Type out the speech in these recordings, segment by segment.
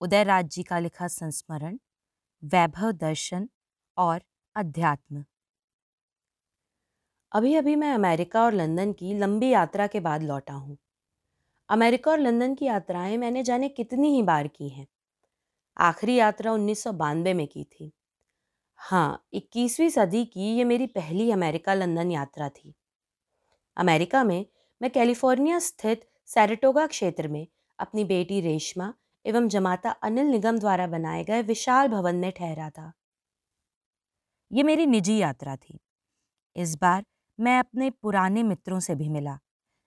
उदयराज जी का लिखा संस्मरण, वैभव दर्शन और अध्यात्म। अभी अभी मैं अमेरिका और लंदन की लंबी यात्रा के बाद लौटा हूँ। अमेरिका और लंदन की यात्राएँ मैंने जाने कितनी ही बार की हैं। आखिरी यात्रा उन्नीस सौ बानबे में की थी। हाँ इक्कीसवीं सदी की ये मेरी पहली अमेरिका लंदन यात्रा थी। अमेरिका में मैं कैलिफ़ोर्निया स्थित सैरेटोगा क्षेत्र में अपनी बेटी रेशमा एवं जमाता अनिल निगम द्वारा बनाए गए विशाल भवन में ठहरा था। ये मेरी निजी यात्रा थी। इस बार मैं अपने पुराने मित्रों से भी मिला,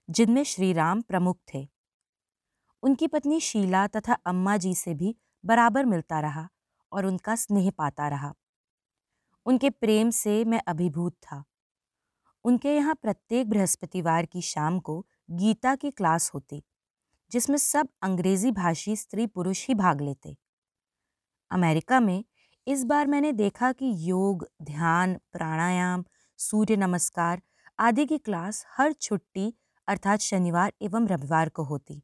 जिनमें श्री राम प्रमुख थे। उनकी पत्नी शीला तथा अम्मा जी से भी बराबर मिलता रहा और उनका स्नेह पाता रहा। उनके प्रेम से मैं अभिभूत था। उनके यहाँ प्रत्येक बृहस्पतिवार की शाम को गीता की क्लास होती जिसमें सब अंग्रेज़ी भाषी स्त्री पुरुष ही भाग लेते। अमेरिका में इस बार मैंने देखा कि योग, ध्यान, प्राणायाम, सूर्य नमस्कार आदि की क्लास हर छुट्टी अर्थात शनिवार एवं रविवार को होती,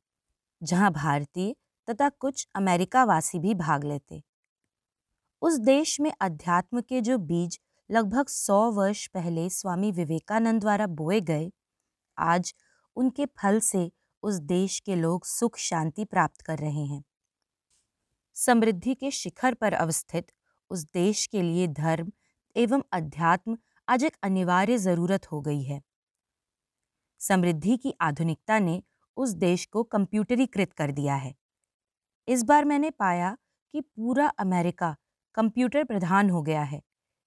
जहाँ भारतीय तथा कुछ अमेरिका वासी भी भाग लेते। उस देश में अध्यात्म के जो बीज लगभग सौ वर्ष पहले स्वामी विवेकानंद द्वारा बोए गए, आज उनके फल से उस देश के लोग सुख शांति प्राप्त कर रहे हैं। समृद्धि के शिखर पर अवस्थित उस देश के लिए धर्म एवं अध्यात्म आज एक अनिवार्य ज़रूरत हो गई है। समृद्धि की आधुनिकता ने उस देश को कंप्यूटरीकृत कर दिया है। इस बार मैंने पाया कि पूरा अमेरिका कंप्यूटर प्रधान हो गया है,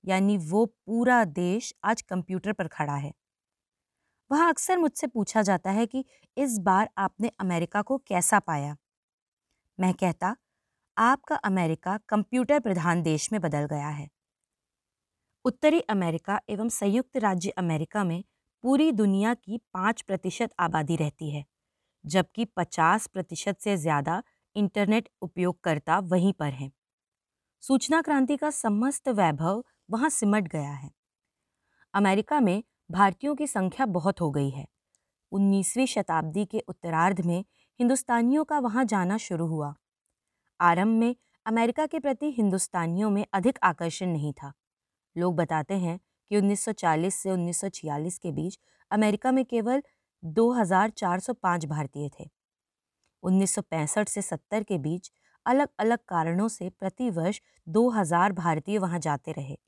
यानी वो पूरा देश आज कंप्यूटर पर खड़ा है। वहाँ अक्सर मुझसे पूछा जाता है कि इस बार आपने अमेरिका को कैसा पाया? मैं कहता, आपका अमेरिका कंप्यूटर प्रधान देश में बदल गया है। उत्तरी अमेरिका एवं संयुक्त राज्य अमेरिका में पूरी दुनिया की पाँच प्रतिशत आबादी रहती है, जबकि पचास प्रतिशत से ज़्यादा इंटरनेट उपयोगकर्ता वहीं पर हैं। सूचना क्रांति का समस्त वैभव वहाँ सिमट गया है। अमेरिका में भारतीयों की संख्या बहुत हो गई है। 19वीं शताब्दी के उत्तरार्ध में हिंदुस्तानियों का वहाँ जाना शुरू हुआ। आरंभ में अमेरिका के प्रति हिंदुस्तानियों में अधिक आकर्षण नहीं था। लोग बताते हैं कि 1940 से 1946 के बीच अमेरिका में केवल 2405 भारतीय थे। 1965 से 70 के बीच अलग अलग कारणों से प्रतिवर्ष 2000 भारतीय वहाँ जाते रहे।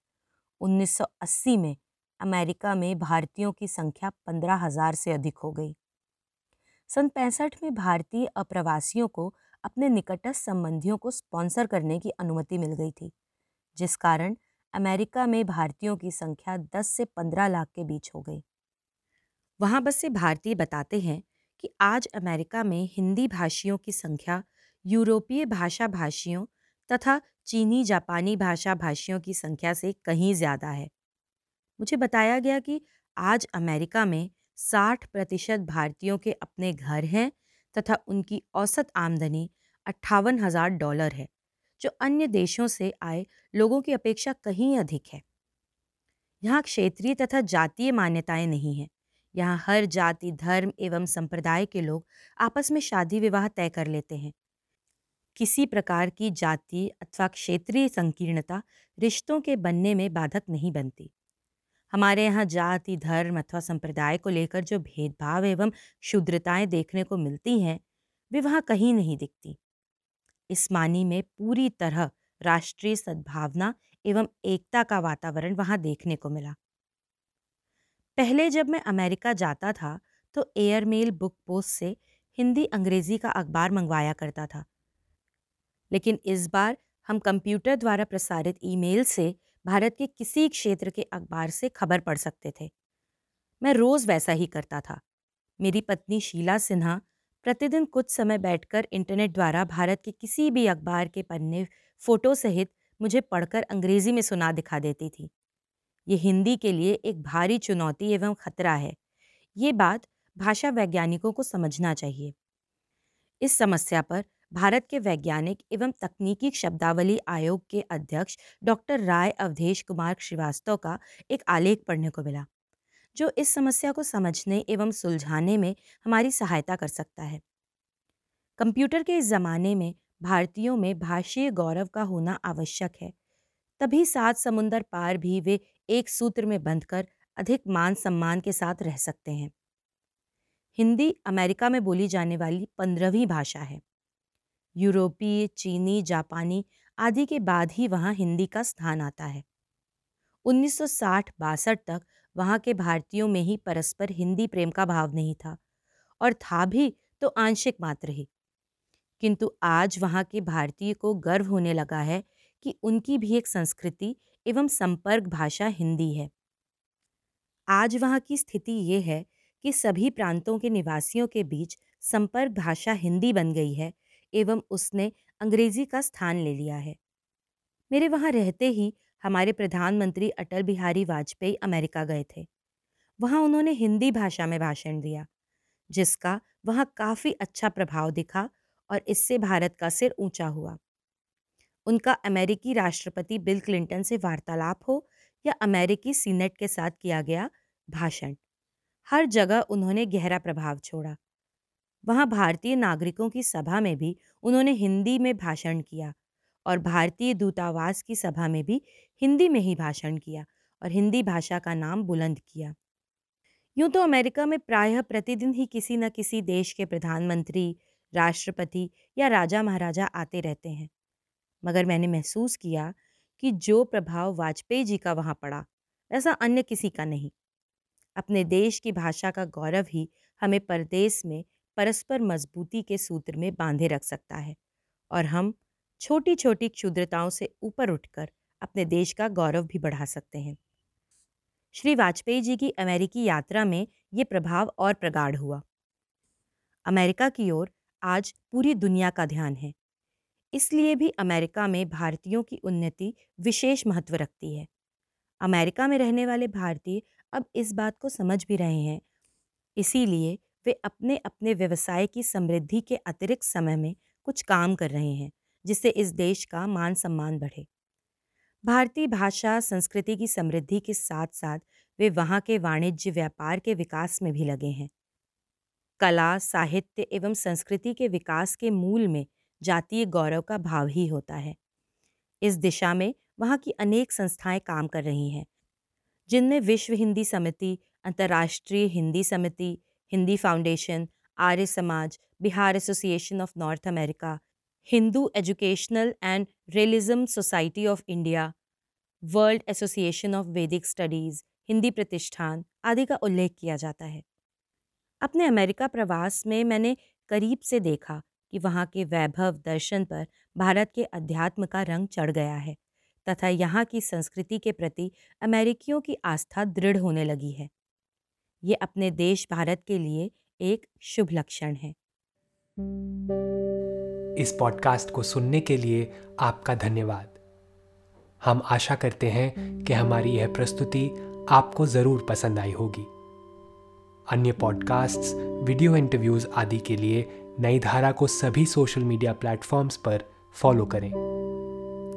1980 में अमेरिका में भारतीयों की संख्या पंद्रह हज़ार से अधिक हो गई। सन पैंसठ में भारतीय अप्रवासियों को अपने निकटस्थ संबंधियों को स्पॉन्सर करने की अनुमति मिल गई थी, जिस कारण अमेरिका में भारतीयों की संख्या 10 से 15 लाख के बीच हो गई। वहाँ बसे भारतीय बताते हैं कि आज अमेरिका में हिंदी भाषियों की संख्या यूरोपीय भाषा भाषियों तथा चीनी जापानी भाषा भाषियों की संख्या से कहीं ज़्यादा है। मुझे बताया गया कि आज अमेरिका में 60 प्रतिशत भारतीयों के अपने घर हैं तथा उनकी औसत आमदनी अट्ठावन हज़ार डॉलर है, जो अन्य देशों से आए लोगों की अपेक्षा कहीं अधिक है। यहाँ क्षेत्रीय तथा जातीय मान्यताएँ नहीं हैं। यहाँ हर जाति, धर्म एवं संप्रदाय के लोग आपस में शादी विवाह तय कर लेते हैं। किसी प्रकार की जातीय अथवा क्षेत्रीय संकीर्णता रिश्तों के बनने में बाधक नहीं बनती। हमारे यहाँ जाति, धर्म अथवा संप्रदाय को लेकर जो भेदभाव एवं क्षुद्रताएँ देखने को मिलती हैं, वे वहाँ कहीं नहीं दिखती। इस मानी में पूरी तरह राष्ट्रीय सद्भावना एवं एकता का वातावरण वहाँ देखने को मिला। पहले जब मैं अमेरिका जाता था तो एयरमेल बुक पोस्ट से हिंदी, अंग्रेज़ी का अखबार मंगवाया करता था। लेकिन इस बार हम कंप्यूटर द्वारा प्रसारित ईमेल से भारत के किसी क्षेत्र के अखबार से खबर पढ़ सकते थे। मैं रोज़ वैसा ही करता था। मेरी पत्नी शीला सिन्हा प्रतिदिन कुछ समय बैठकर इंटरनेट द्वारा भारत के किसी भी अखबार के पन्ने, फ़ोटो सहित मुझे पढ़कर अंग्रेज़ी में सुना दिखा देती थी। ये हिंदी के लिए एक भारी चुनौती एवं खतरा है। ये बात भाषा वैज्ञानिकों को समझना चाहिए। इस समस्या पर भारत के वैज्ञानिक एवं तकनीकी शब्दावली आयोग के अध्यक्ष डॉक्टर राय अवधेश कुमार श्रीवास्तव का एक आलेख पढ़ने को मिला, जो इस समस्या को समझने एवं सुलझाने में हमारी सहायता कर सकता है। कंप्यूटर के इस ज़माने में भारतीयों में भाषीय गौरव का होना आवश्यक है, तभी सात समुंदर पार भी वे एक सूत्र में बंधकर अधिक मान सम्मान के साथ रह सकते हैं। हिंदी अमेरिका में बोली जाने वाली पंद्रहवीं भाषा है। यूरोपीय चीनी, जापानी आदि के बाद ही वहाँ हिंदी का स्थान आता है। 1960 तक वहाँ के भारतीयों में ही परस्पर हिंदी प्रेम का भाव नहीं था और था भी तो आंशिक मात्र ही। किंतु आज वहाँ के भारतीय को गर्व होने लगा है कि उनकी भी एक संस्कृति एवं संपर्क भाषा हिंदी है। आज वहाँ की स्थिति ये है कि सभी प्रांतों के निवासियों के बीच संपर्क भाषा हिंदी बन गई है एवं उसने अंग्रेज़ी का स्थान ले लिया है। मेरे वहाँ रहते ही हमारे प्रधानमंत्री अटल बिहारी वाजपेयी अमेरिका गए थे। वहाँ उन्होंने हिंदी भाषा में भाषण दिया, जिसका वहाँ काफ़ी अच्छा प्रभाव दिखा और इससे भारत का सिर ऊँचा हुआ। उनका अमेरिकी राष्ट्रपति बिल क्लिंटन से वार्तालाप हो या अमेरिकी सीनेट के साथ किया गया भाषण, हर जगह उन्होंने गहरा प्रभाव छोड़ा। वहाँ भारतीय नागरिकों की सभा में भी उन्होंने हिंदी में भाषण किया और भारतीय दूतावास की सभा में भी हिंदी में ही भाषण किया और हिंदी भाषा का नाम बुलंद किया। यूँ तो अमेरिका में प्रायः प्रतिदिन ही किसी न किसी देश के प्रधानमंत्री, राष्ट्रपति या राजा महाराजा आते रहते हैं। मगर मैंने महसूस किया कि जो प्रभाव वाजपेयी जी का वहाँ पड़ा, ऐसा अन्य किसी का नहीं। अपने देश की भाषा का गौरव ही हमें परदेश में परस्पर मजबूती के सूत्र में बांधे रख सकता है और हम छोटी छोटी क्षुद्रताओं से ऊपर उठकर अपने देश का गौरव भी बढ़ा सकते हैं। श्री वाजपेयी जी की अमेरिकी यात्रा में ये प्रभाव और प्रगाढ़ हुआ। अमेरिका की ओर आज पूरी दुनिया का ध्यान है। इसलिए भी अमेरिका में भारतीयों की उन्नति विशेष महत्व रखती है। अमेरिका में रहने वाले भारतीय अब इस बात को समझ भी रहे हैं। इसीलिए वे अपने अपने व्यवसाय की समृद्धि के अतिरिक्त समय में कुछ काम कर रहे हैं, जिससे इस देश का मान सम्मान बढ़े। भारतीय भाषा संस्कृति की समृद्धि के साथ साथ वे वहाँ के वाणिज्य, व्यापार के विकास में भी लगे हैं। कला, साहित्य एवं संस्कृति के विकास के मूल में जातीय गौरव का भाव ही होता है। इस दिशा में वहाँ की अनेक संस्थाएँ काम कर रही हैं, जिनमें विश्व हिंदी समिति, अंतर्राष्ट्रीय हिंदी समिति Hindi Foundation Arya Samaj Bihar Association of North America Hindu Educational and Realism Society of India World Association of Vedic Studies Hindi प्रतिष्ठान आदि का उल्लेख किया जाता है। अपने अमेरिका प्रवास में मैंने करीब से देखा कि वहाँ के वैभव दर्शन पर भारत के अध्यात्म का रंग चढ़ गया है, तथा यहाँ की संस्कृति के प्रति अमेरिकियों की आस्था दृढ़ होने लगी है। ये अपने देश भारत के लिए एक शुभ लक्षण है। इस पॉडकास्ट को सुनने के लिए आपका धन्यवाद। हम आशा करते हैं कि हमारी यह प्रस्तुति आपको ज़रूर पसंद आई होगी। अन्य पॉडकास्ट्स, वीडियो इंटरव्यूज़ आदि के लिए नई धारा को सभी सोशल मीडिया प्लेटफॉर्म्स पर फॉलो करें।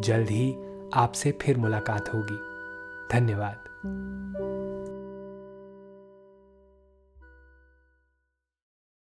जल्द ही आपसे फिर मुलाकात होगी। धन्यवाद।